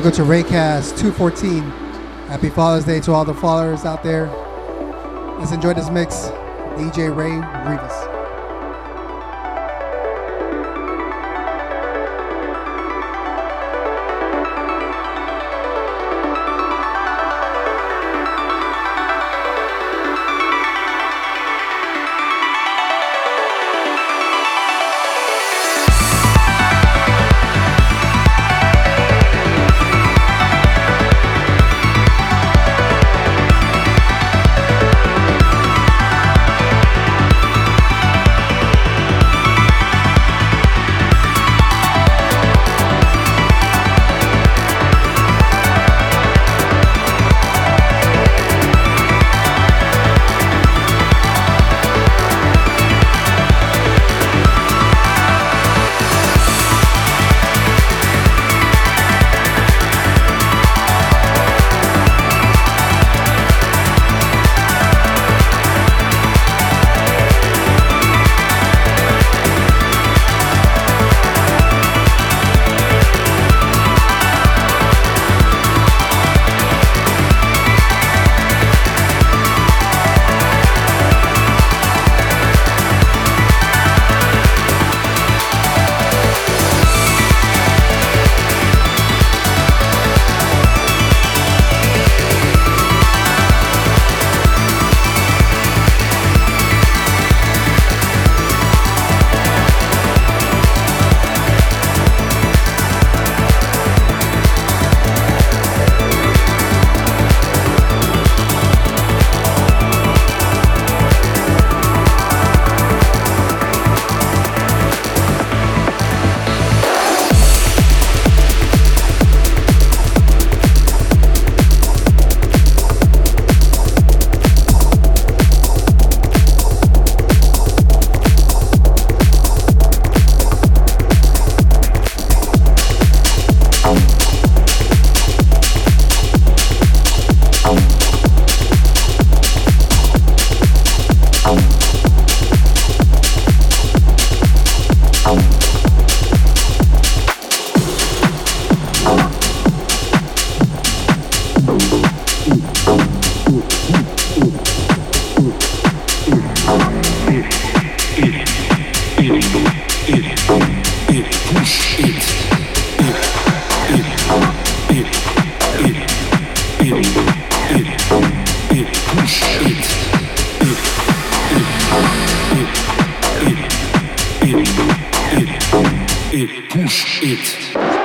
Welcome to go to ReyCast 214. Happy Father's Day to all the fathers out there. Let's enjoy this mix. DJ Rey Rivas. it, push it.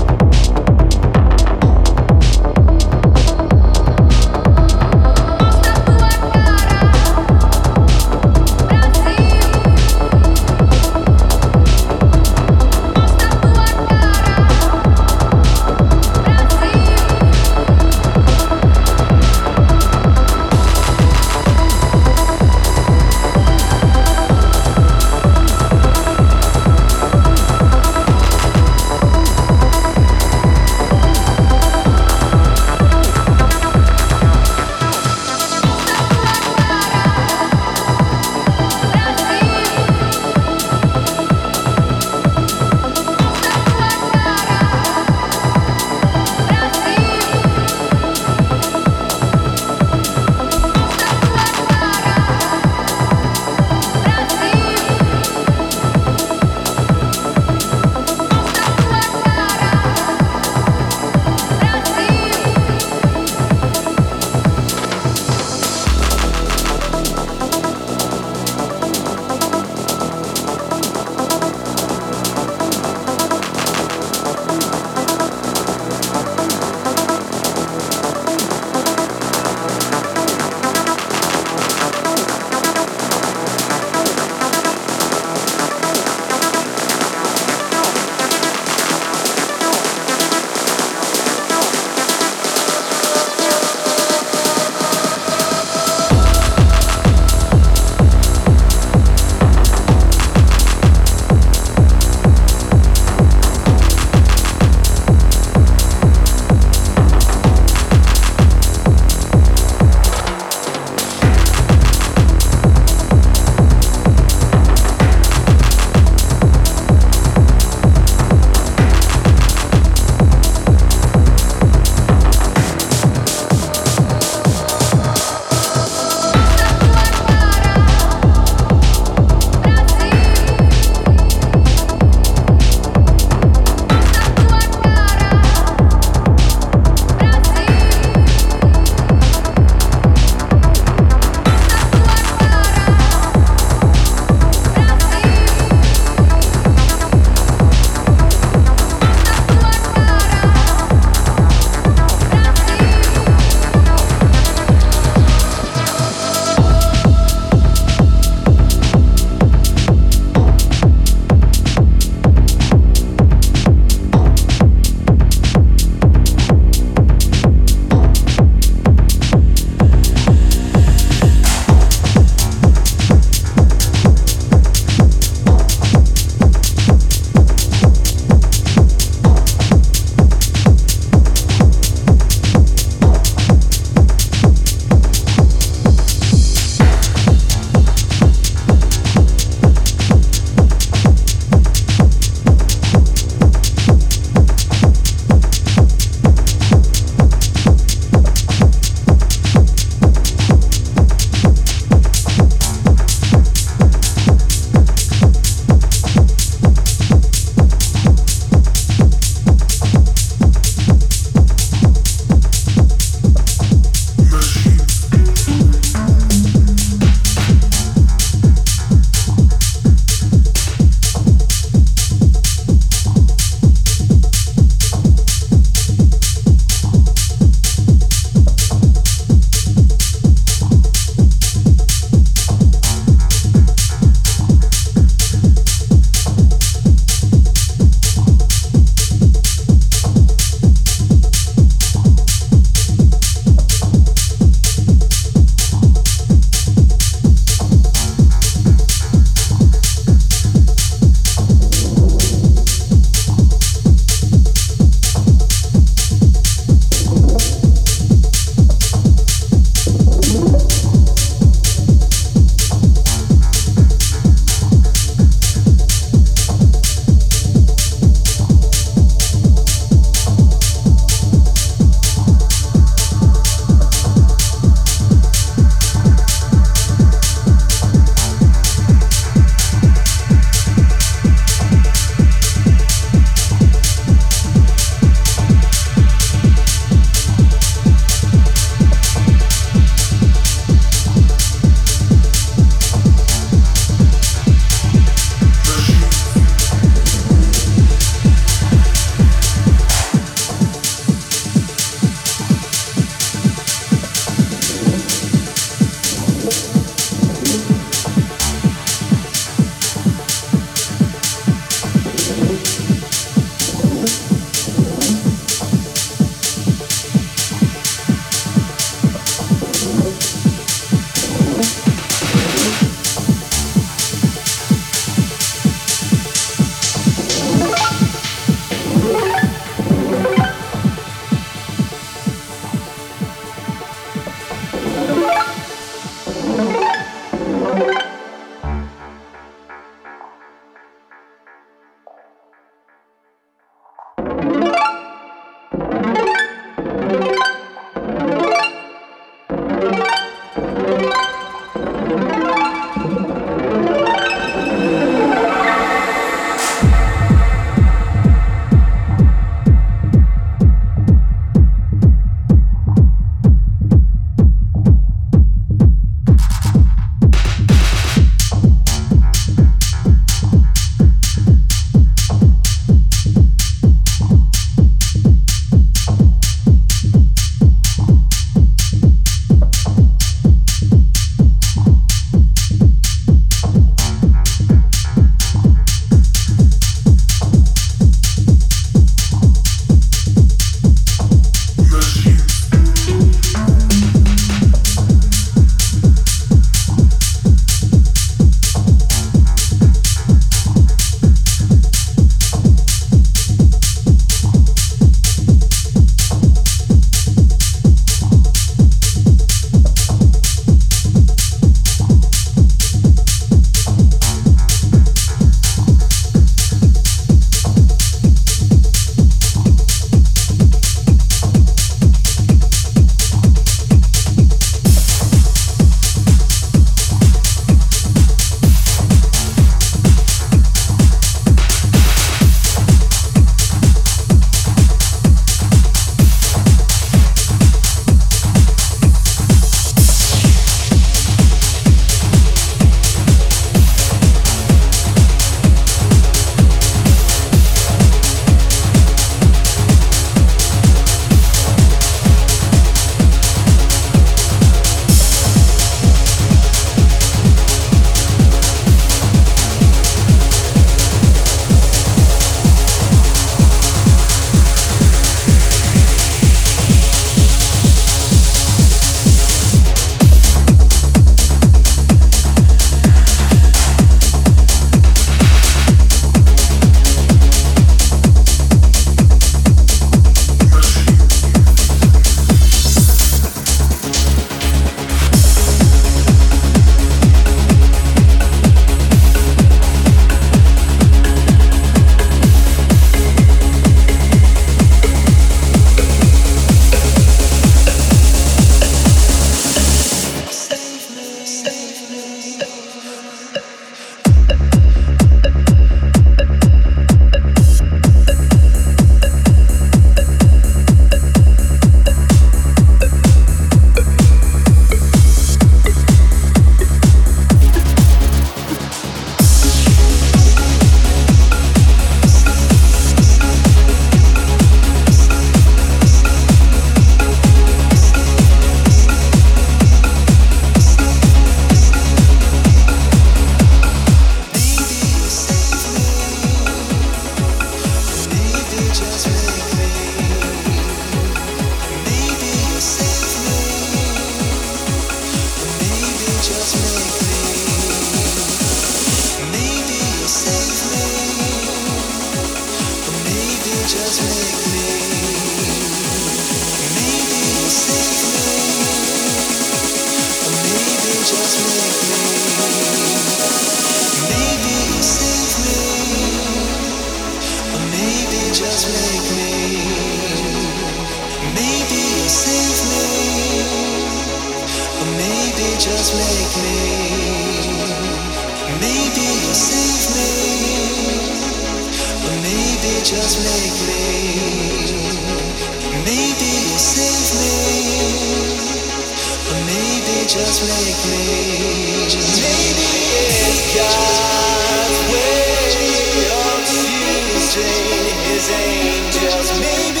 his angels. Maybe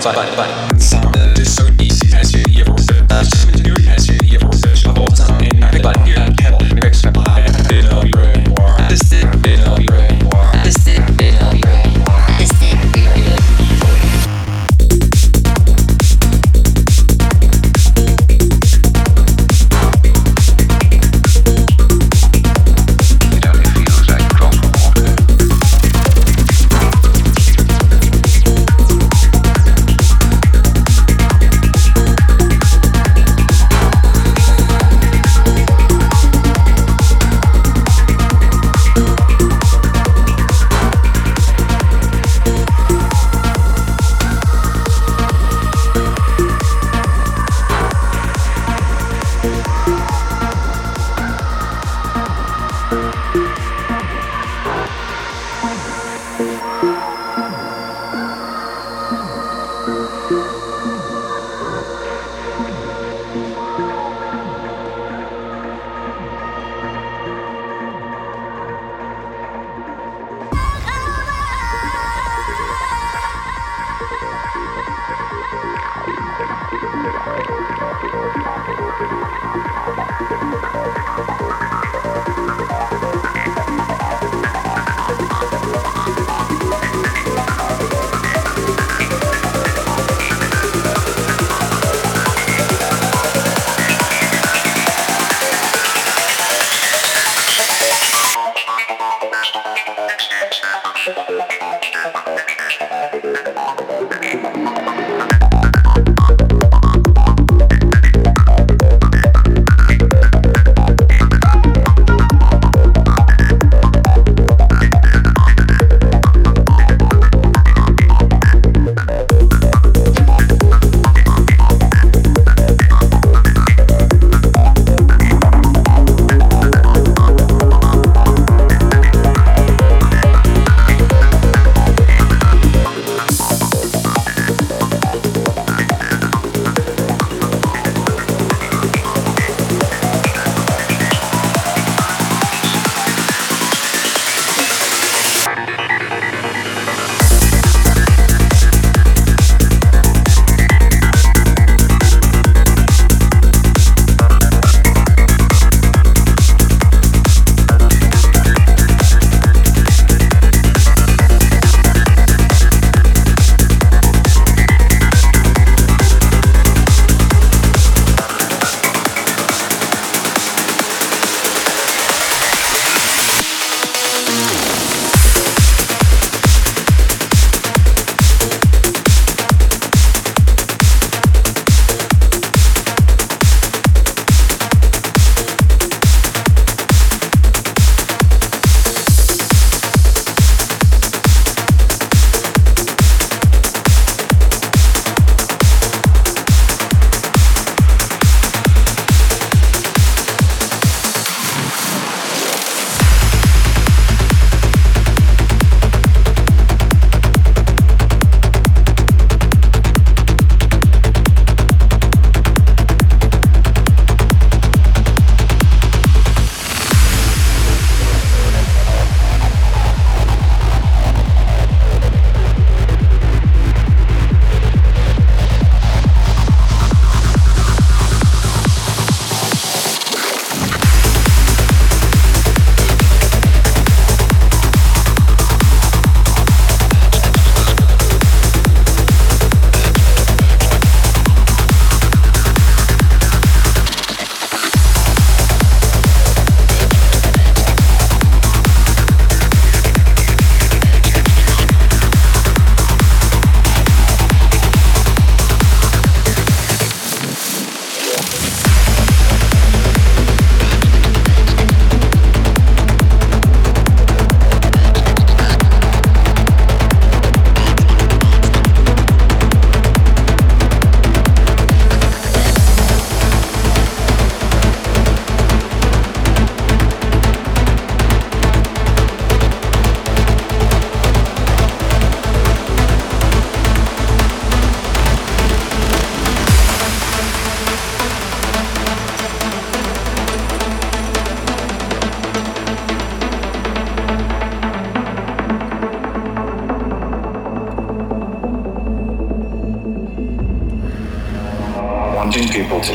明白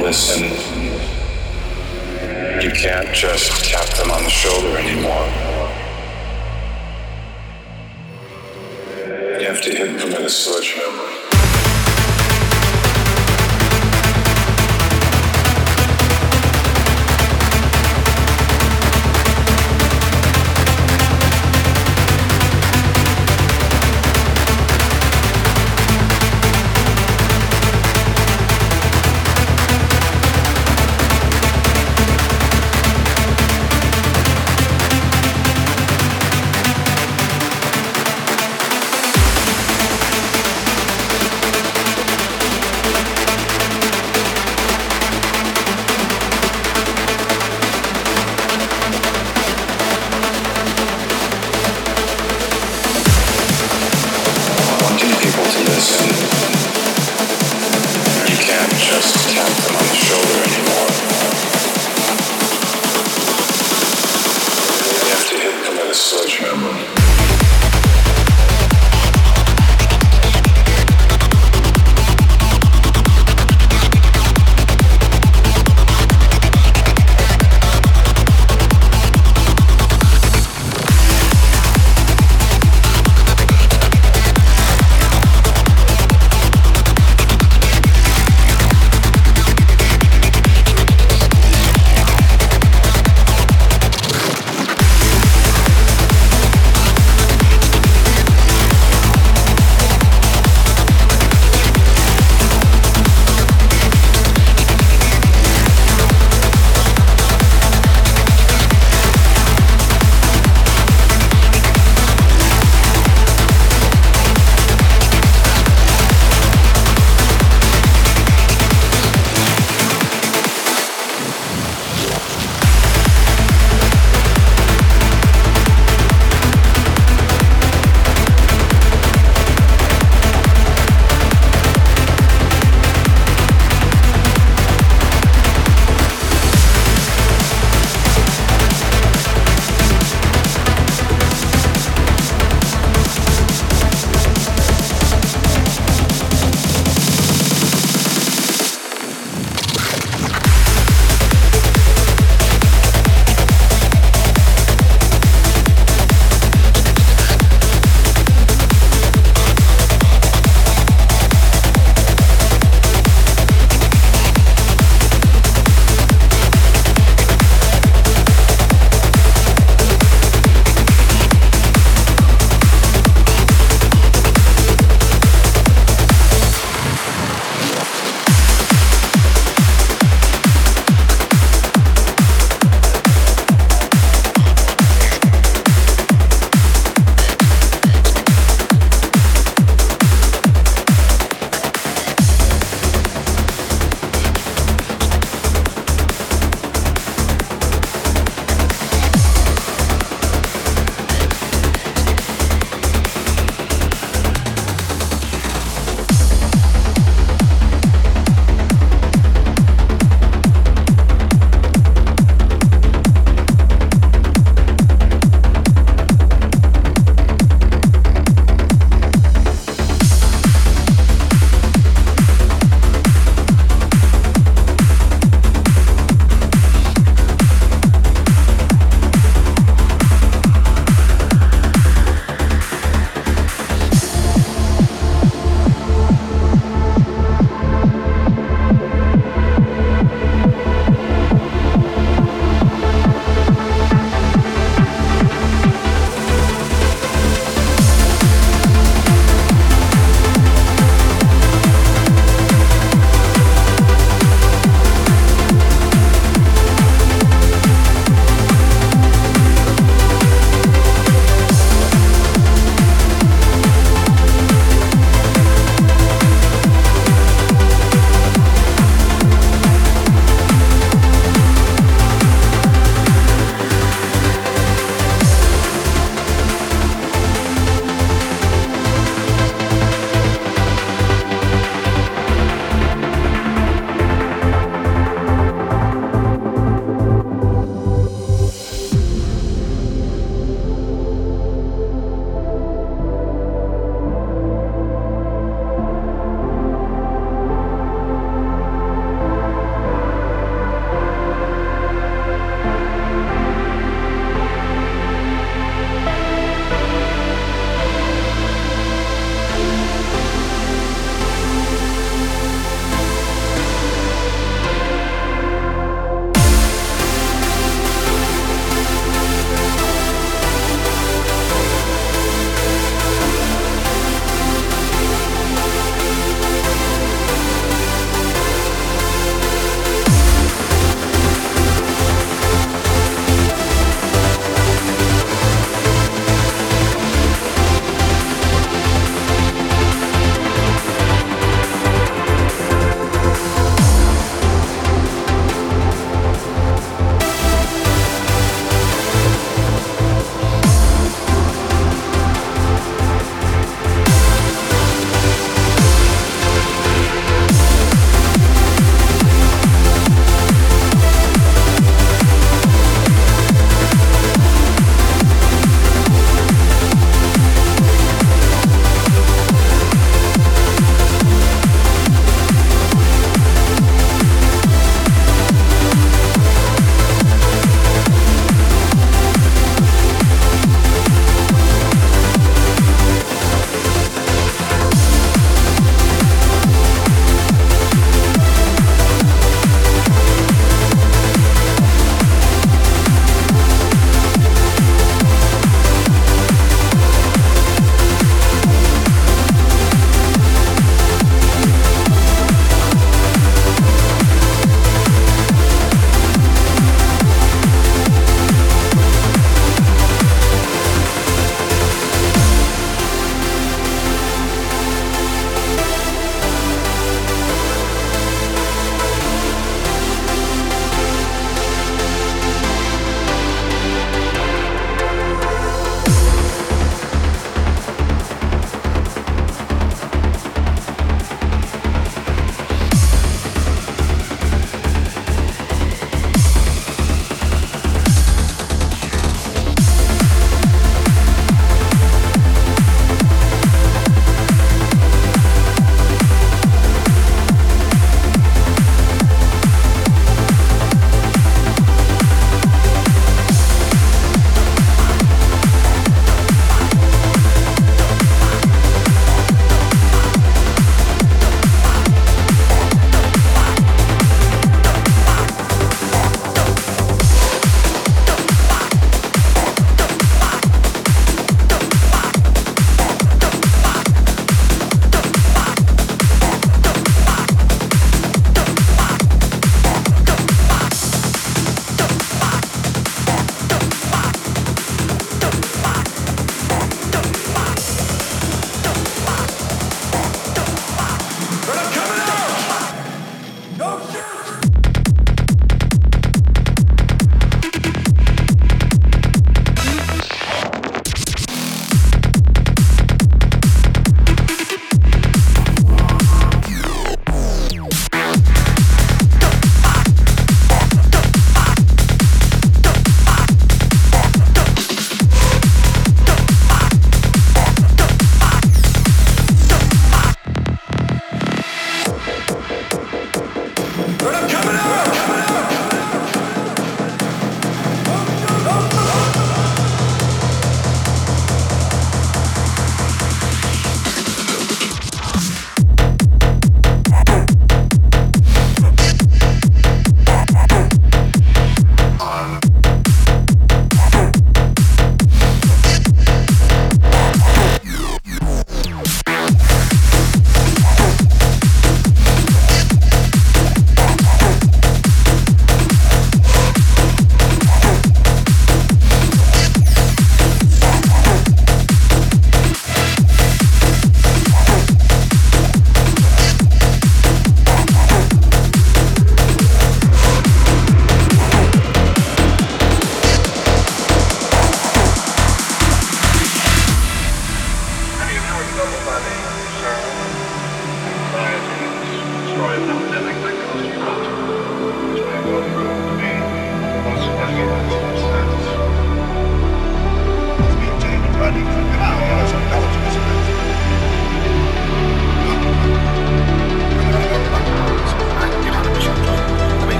listen, you can't just tap them on the shoulder anymore. You have to hit them with a sledgehammer.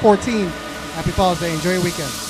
14. Happy Father's Day. Enjoy your weekend.